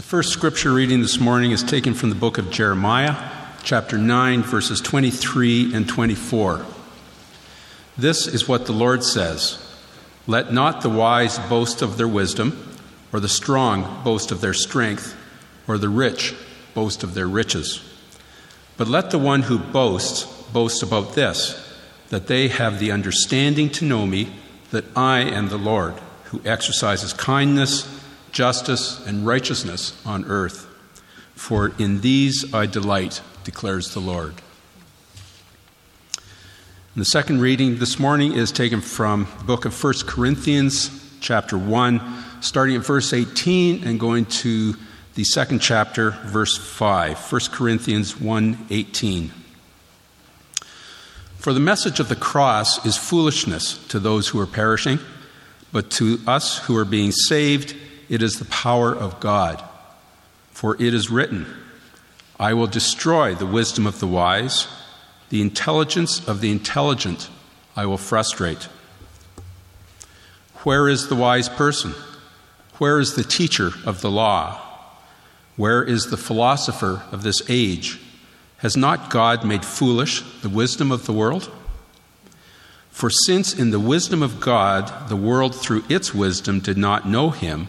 The first scripture reading this morning is taken from the book of Jeremiah, chapter 9, verses 23 and 24. This is what the Lord says Let not the wise boast of their wisdom, or the strong boast of their strength, or the rich boast of their riches. But let the one who boasts boast about this, that they have the understanding to know me, that I am the Lord, who exercises kindness justice, and righteousness on earth. For in these I delight, declares the Lord. And the second reading this morning is taken from the book of 1 Corinthians, chapter 1, starting at verse 18 and going to the second chapter, verse 5. 1 Corinthians 1 18. For the message of the cross is foolishness to those who are perishing, but to us who are being saved, it is the power of God. For it is written, I will destroy the wisdom of the wise, the intelligence of the intelligent I will frustrate. Where is the wise person? Where is the teacher of the law? Where is the philosopher of this age? Has not God made foolish the wisdom of the world? For since in the wisdom of God the world through its wisdom did not know him,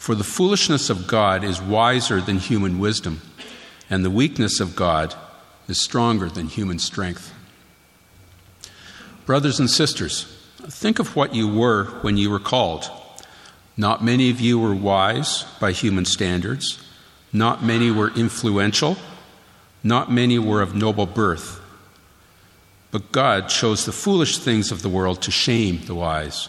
For the foolishness of God is wiser than human wisdom, and the weakness of God is stronger than human strength. Brothers and sisters, think of what you were when you were called. Not many of you were wise by human standards, not many were influential, not many were of noble birth. But God chose the foolish things of the world to shame the wise.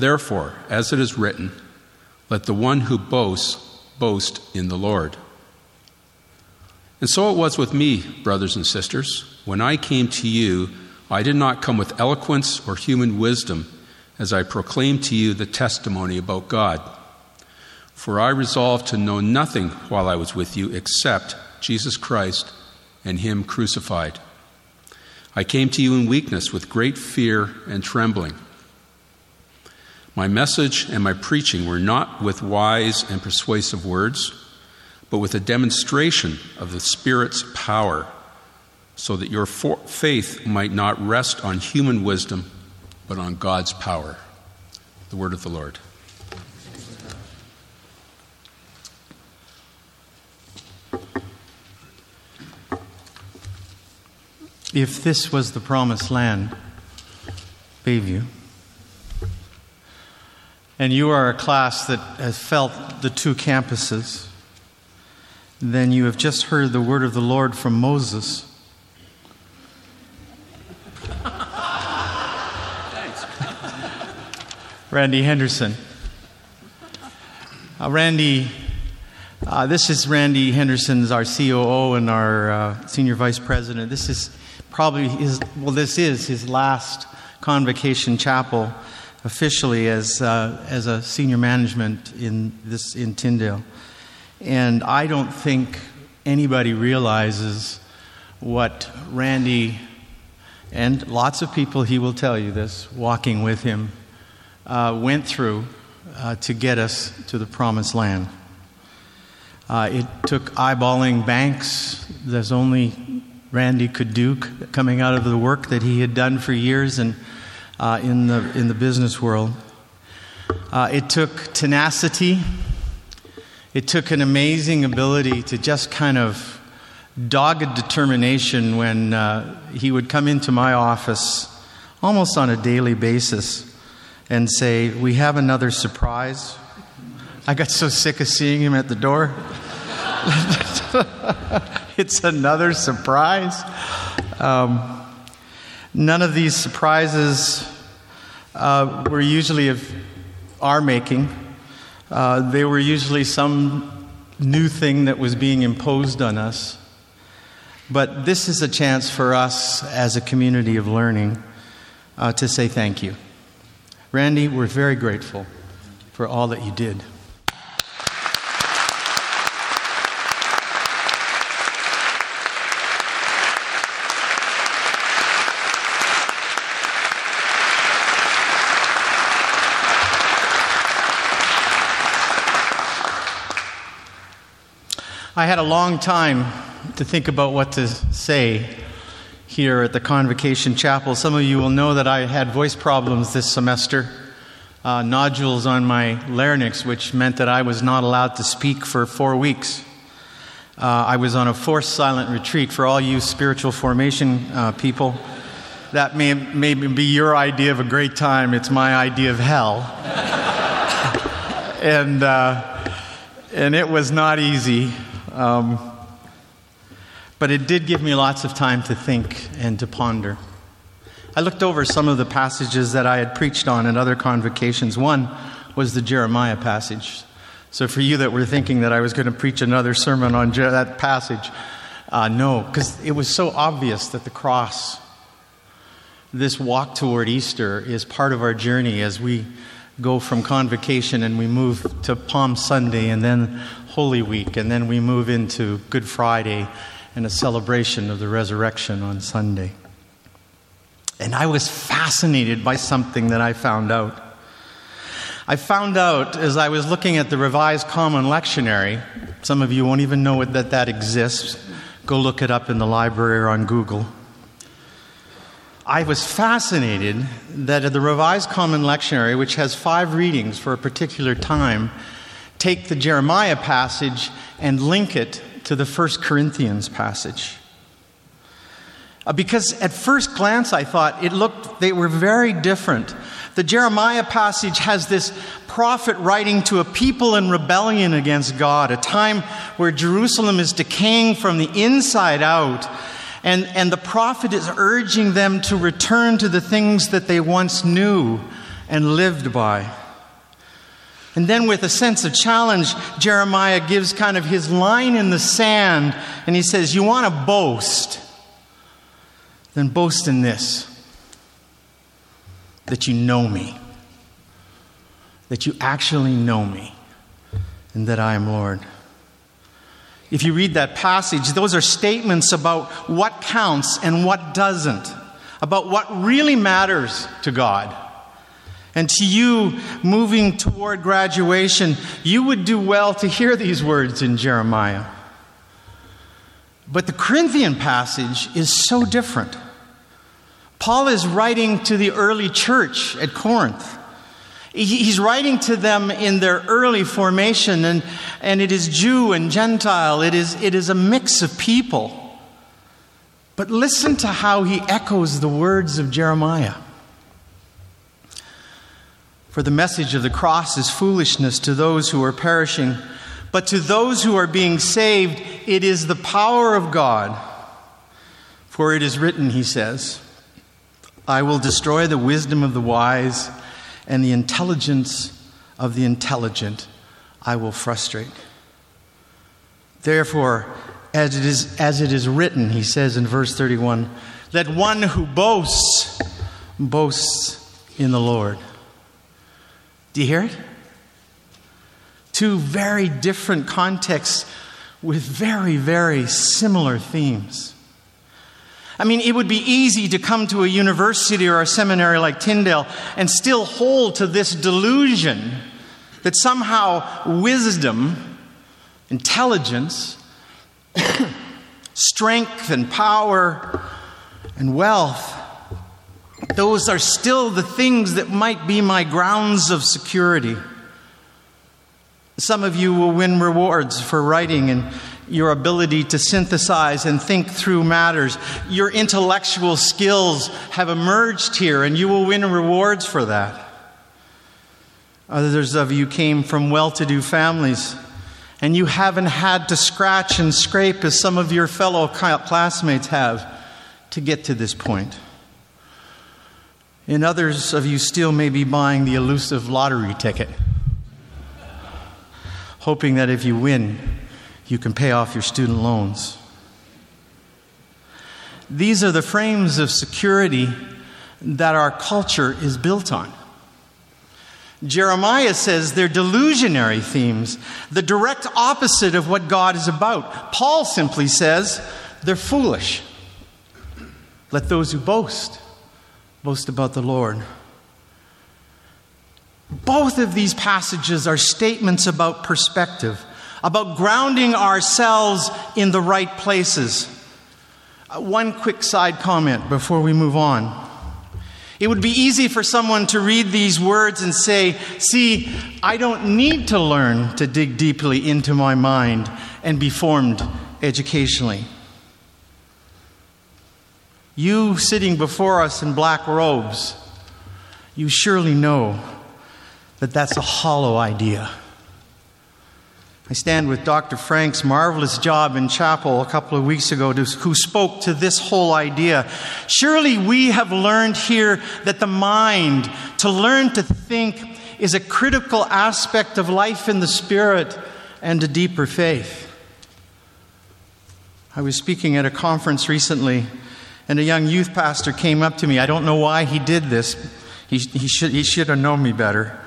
Therefore, as it is written, let the one who boasts boast in the Lord. And so it was with me, brothers and sisters. When I came to you, I did not come with eloquence or human wisdom as I proclaimed to you the testimony about God. For I resolved to know nothing while I was with you except Jesus Christ and Him crucified. I came to you in weakness with great fear and trembling. My message and my preaching were not with wise and persuasive words, but with a demonstration of the Spirit's power, so that your faith might not rest on human wisdom, but on God's power. The word of the Lord. If this was the promised land, Bayview, and you are a class that has felt the two campuses, then you have just heard the word of the Lord from Moses. Randy Henderson. Uh, Randy, uh, this is Randy Henderson's our COO and our uh, senior vice president. This is probably his, well, this is his last convocation chapel officially as, uh, as a senior management in, this, in Tyndale. And I don't think anybody realizes what Randy and lots of people, he will tell you this, walking with him, uh, went through uh, to get us to the promised land. Uh, it took eyeballing banks. There's only Randy could do coming out of the work that he had done for years and uh, in, the, in the business world. Uh, it took tenacity, It took an amazing ability to just kind of dogged determination when uh, he would come into my office almost on a daily basis and say, We have another surprise. I got so sick of seeing him at the door. it's another surprise. Um, none of these surprises uh, were usually of our making. Uh, they were usually some new thing that was being imposed on us. But this is a chance for us as a community of learning uh, to say thank you. Randy, we're very grateful for all that you did. I had a long time to think about what to say here at the Convocation Chapel. Some of you will know that I had voice problems this semester, uh, nodules on my larynx, which meant that I was not allowed to speak for four weeks. Uh, I was on a forced silent retreat for all you spiritual formation uh, people. That may, may be your idea of a great time. It's my idea of hell. and, uh, and it was not easy. Um, but it did give me lots of time to think and to ponder. I looked over some of the passages that I had preached on in other convocations. One was the Jeremiah passage. So, for you that were thinking that I was going to preach another sermon on that passage, uh, no, because it was so obvious that the cross, this walk toward Easter, is part of our journey as we go from convocation and we move to Palm Sunday and then Holy Week, and then we move into Good Friday and a celebration of the resurrection on Sunday. And I was fascinated by something that I found out. I found out as I was looking at the Revised Common Lectionary, some of you won't even know that that exists. Go look it up in the library or on Google. I was fascinated that at the Revised Common Lectionary, which has five readings for a particular time, take the Jeremiah passage and link it to the First Corinthians passage. Uh, because at first glance I thought it looked they were very different. The Jeremiah passage has this prophet writing to a people in rebellion against God, a time where Jerusalem is decaying from the inside out, and, and the prophet is urging them to return to the things that they once knew and lived by. And then, with a sense of challenge, Jeremiah gives kind of his line in the sand, and he says, You want to boast? Then boast in this that you know me, that you actually know me, and that I am Lord. If you read that passage, those are statements about what counts and what doesn't, about what really matters to God. And to you moving toward graduation, you would do well to hear these words in Jeremiah. But the Corinthian passage is so different. Paul is writing to the early church at Corinth. He's writing to them in their early formation, and, and it is Jew and Gentile. It is, it is a mix of people. But listen to how he echoes the words of Jeremiah. For the message of the cross is foolishness to those who are perishing, but to those who are being saved, it is the power of God. For it is written, he says, I will destroy the wisdom of the wise, and the intelligence of the intelligent I will frustrate. Therefore, as it is, as it is written, he says in verse 31, let one who boasts boasts in the Lord. Do you hear it? Two very different contexts with very, very similar themes. I mean, it would be easy to come to a university or a seminary like Tyndale and still hold to this delusion that somehow wisdom, intelligence, strength, and power, and wealth those are still the things that might be my grounds of security. Some of you will win rewards for writing and your ability to synthesize and think through matters. Your intellectual skills have emerged here, and you will win rewards for that. Others of you came from well to do families, and you haven't had to scratch and scrape as some of your fellow classmates have to get to this point. And others of you still may be buying the elusive lottery ticket, hoping that if you win, you can pay off your student loans. These are the frames of security that our culture is built on. Jeremiah says they're delusionary themes, the direct opposite of what God is about. Paul simply says they're foolish. Let those who boast boast about the Lord. Both of these passages are statements about perspective, about grounding ourselves in the right places. Uh, one quick side comment before we move on. It would be easy for someone to read these words and say, See, I don't need to learn to dig deeply into my mind and be formed educationally. You sitting before us in black robes, you surely know that that's a hollow idea. I stand with Dr. Frank's marvelous job in chapel a couple of weeks ago, who spoke to this whole idea. Surely we have learned here that the mind, to learn to think, is a critical aspect of life in the spirit and a deeper faith. I was speaking at a conference recently, and a young youth pastor came up to me. I don't know why he did this, he, he, should, he should have known me better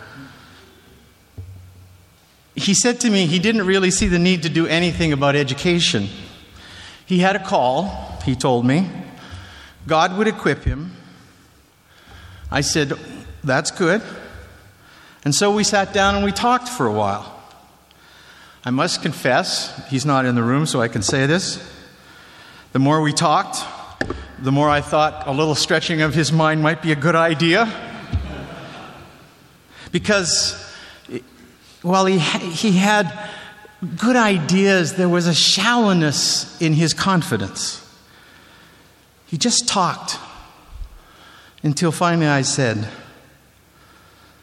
he said to me he didn't really see the need to do anything about education. He had a call, he told me. God would equip him. I said, That's good. And so we sat down and we talked for a while. I must confess, he's not in the room, so I can say this. The more we talked, the more I thought a little stretching of his mind might be a good idea. Because while he, he had good ideas, there was a shallowness in his confidence. He just talked until finally I said,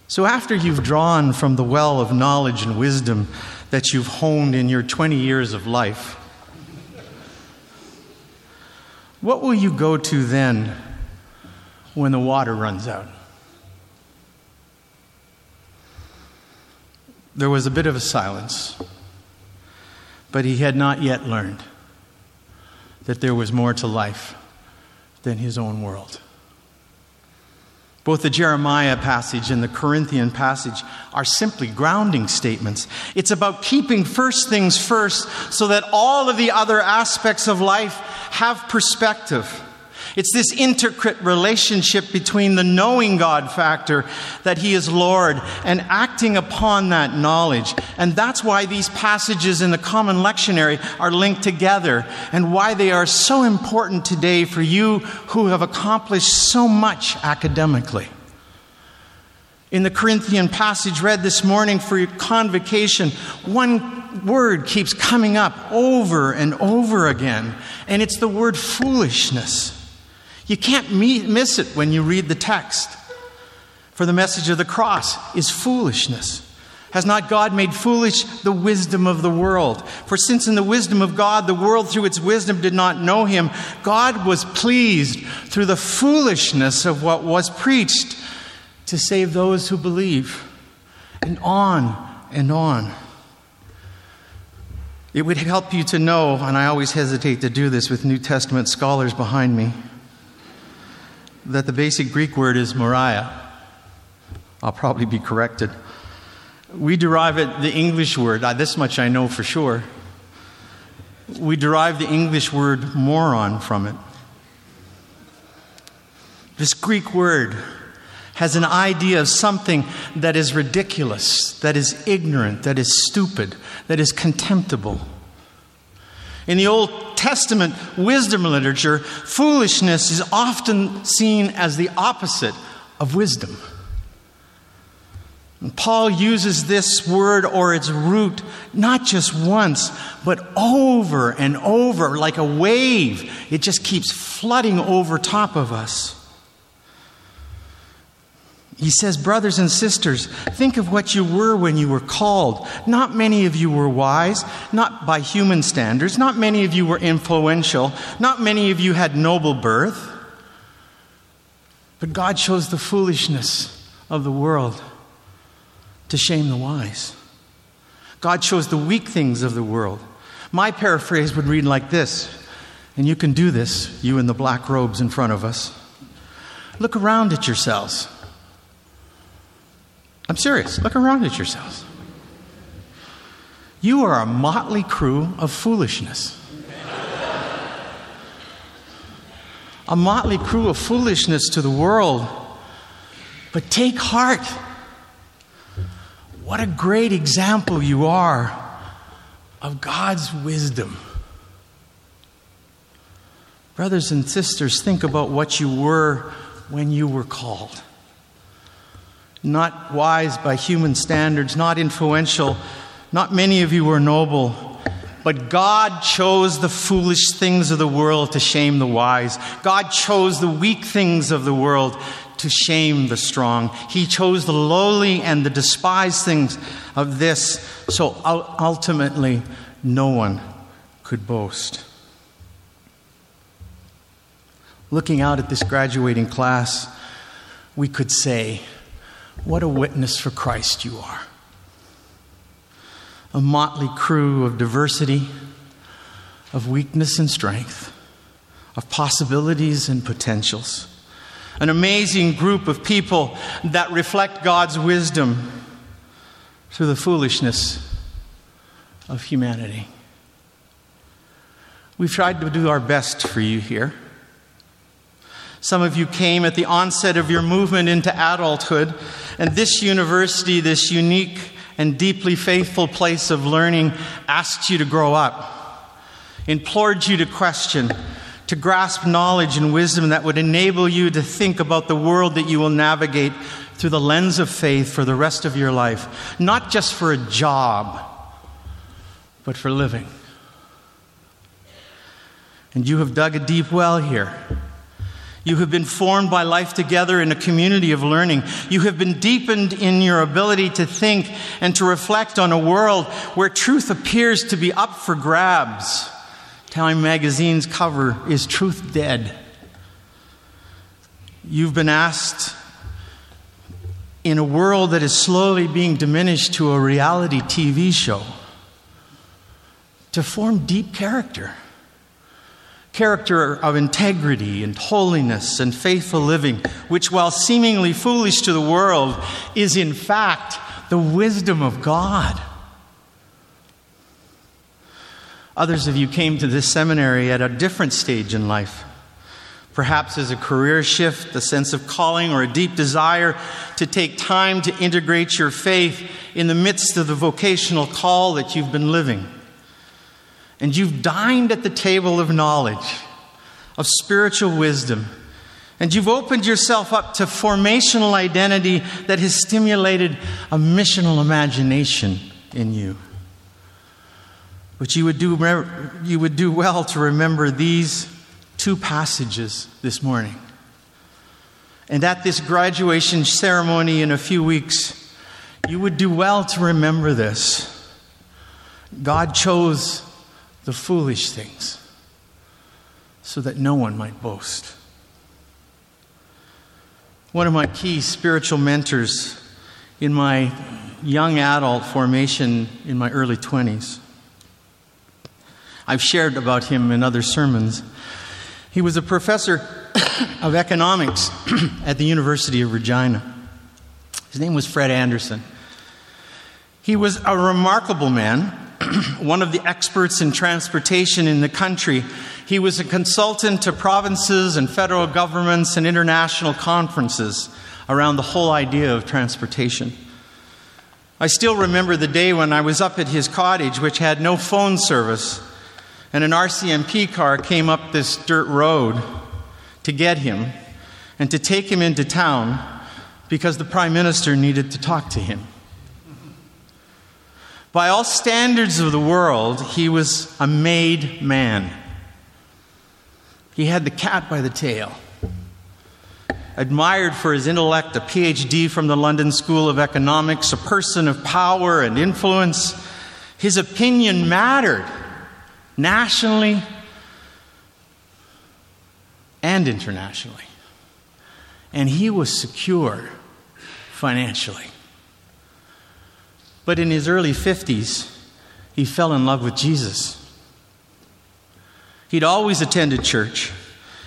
So after you've drawn from the well of knowledge and wisdom that you've honed in your 20 years of life, what will you go to then when the water runs out? There was a bit of a silence, but he had not yet learned that there was more to life than his own world. Both the Jeremiah passage and the Corinthian passage are simply grounding statements. It's about keeping first things first so that all of the other aspects of life have perspective. It's this intricate relationship between the knowing God factor that He is Lord and acting upon that knowledge. And that's why these passages in the Common Lectionary are linked together and why they are so important today for you who have accomplished so much academically. In the Corinthian passage read this morning for your convocation, one word keeps coming up over and over again, and it's the word foolishness. You can't miss it when you read the text. For the message of the cross is foolishness. Has not God made foolish the wisdom of the world? For since in the wisdom of God, the world through its wisdom did not know him, God was pleased through the foolishness of what was preached to save those who believe. And on and on. It would help you to know, and I always hesitate to do this with New Testament scholars behind me that the basic Greek word is moria. I'll probably be corrected. We derive it, the English word, uh, this much I know for sure. We derive the English word moron from it. This Greek word has an idea of something that is ridiculous, that is ignorant, that is stupid, that is contemptible. In the Old Testament wisdom literature, foolishness is often seen as the opposite of wisdom. And Paul uses this word or its root not just once, but over and over like a wave. It just keeps flooding over top of us. He says, Brothers and sisters, think of what you were when you were called. Not many of you were wise, not by human standards. Not many of you were influential. Not many of you had noble birth. But God chose the foolishness of the world to shame the wise. God chose the weak things of the world. My paraphrase would read like this, and you can do this, you in the black robes in front of us. Look around at yourselves. I'm serious. Look around at yourselves. You are a motley crew of foolishness. a motley crew of foolishness to the world. But take heart. What a great example you are of God's wisdom. Brothers and sisters, think about what you were when you were called not wise by human standards, not influential. Not many of you were noble. But God chose the foolish things of the world to shame the wise. God chose the weak things of the world to shame the strong. He chose the lowly and the despised things of this, so ultimately no one could boast. Looking out at this graduating class, we could say, what a witness for Christ you are. A motley crew of diversity, of weakness and strength, of possibilities and potentials. An amazing group of people that reflect God's wisdom through the foolishness of humanity. We've tried to do our best for you here. Some of you came at the onset of your movement into adulthood, and this university, this unique and deeply faithful place of learning, asked you to grow up, implored you to question, to grasp knowledge and wisdom that would enable you to think about the world that you will navigate through the lens of faith for the rest of your life, not just for a job, but for living. And you have dug a deep well here you have been formed by life together in a community of learning. You have been deepened in your ability to think and to reflect on a world where truth appears to be up for grabs. Time magazine's cover is Truth Dead? You've been asked in a world that is slowly being diminished to a reality TV show to form deep character character of integrity and holiness and faithful living, which, while seemingly foolish to the world, is in fact the wisdom of God. Others of you came to this seminary at a different stage in life. Perhaps as a career shift, a sense of calling, or a deep desire to take time to integrate your faith in the midst of the vocational call that you've been living and you've dined at the table of knowledge, of spiritual wisdom, and you've opened yourself up to formational identity that has stimulated a missional imagination in you. But you would do, you would do well to remember these two passages this morning. And at this graduation ceremony in a few weeks, you would do well to remember this. God chose the foolish things so that no one might boast. One of my key spiritual mentors in my young adult formation in my early 20s. I've shared about him in other sermons. He was a professor of economics at the University of Regina. His name was Fred Anderson. He was a remarkable man one of the experts in transportation in the country. He was a consultant to provinces and federal governments and international conferences around the whole idea of transportation. I still remember the day when I was up at his cottage, which had no phone service, and an RCMP car came up this dirt road to get him and to take him into town because the prime minister needed to talk to him. By all standards of the world, he was a made man. He had the cat by the tail. Admired for his intellect, a PhD from the London School of Economics, a person of power and influence, his opinion mattered nationally and internationally. And he was secure financially. But in his early 50s, he fell in love with Jesus. He'd always attended church.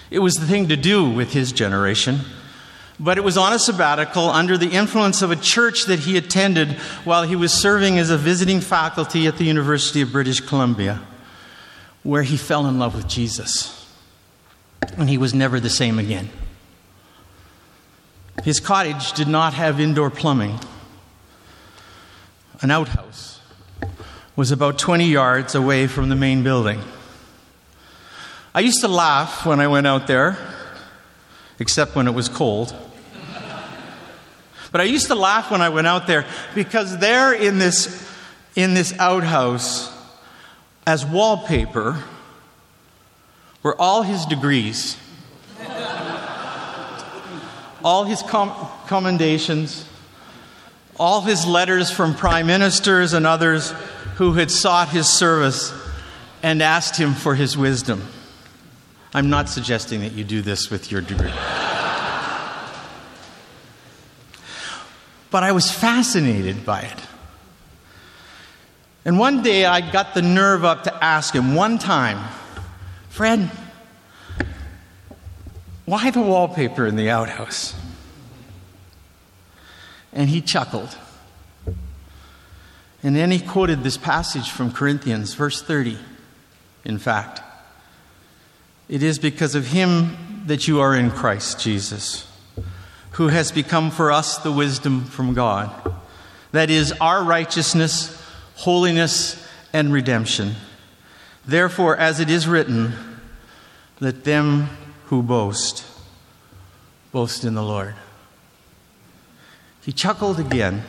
It was the thing to do with his generation. But it was on a sabbatical under the influence of a church that he attended while he was serving as a visiting faculty at the University of British Columbia, where he fell in love with Jesus. And he was never the same again. His cottage did not have indoor plumbing. An outhouse was about 20 yards away from the main building. I used to laugh when I went out there, except when it was cold. But I used to laugh when I went out there because there in this, in this outhouse, as wallpaper, were all his degrees all his com- commendations, all his letters from prime ministers and others who had sought his service and asked him for his wisdom. I'm not suggesting that you do this with your degree. but I was fascinated by it. And one day I got the nerve up to ask him one time, Fred, why the wallpaper in the outhouse? And he chuckled. And then he quoted this passage from Corinthians, verse 30, in fact. It is because of him that you are in Christ Jesus, who has become for us the wisdom from God. That is, our righteousness, holiness, and redemption. Therefore, as it is written, let them who boast, boast in the Lord. He chuckled again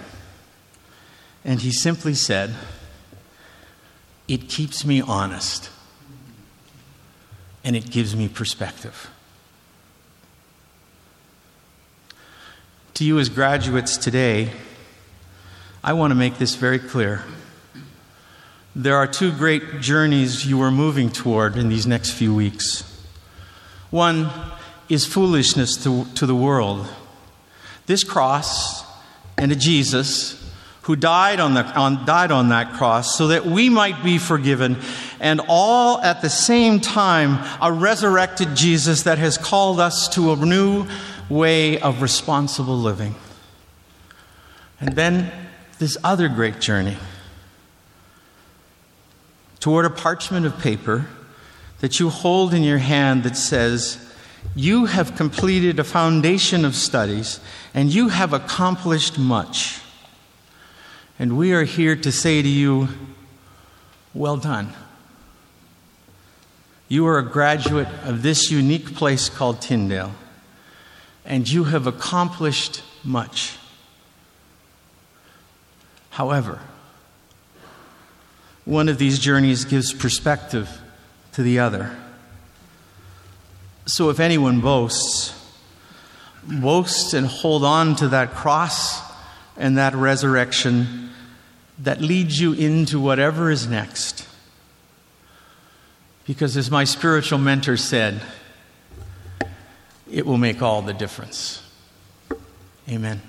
and he simply said, It keeps me honest and it gives me perspective. To you, as graduates today, I want to make this very clear. There are two great journeys you are moving toward in these next few weeks. One is foolishness to, to the world. This cross and a Jesus who died on, the, on, died on that cross so that we might be forgiven, and all at the same time, a resurrected Jesus that has called us to a new way of responsible living. And then this other great journey toward a parchment of paper that you hold in your hand that says, You have completed a foundation of studies and you have accomplished much. And we are here to say to you, Well done. You are a graduate of this unique place called Tyndale, and you have accomplished much. However, one of these journeys gives perspective to the other. So if anyone boasts, boast and hold on to that cross and that resurrection that leads you into whatever is next. Because as my spiritual mentor said, it will make all the difference. Amen.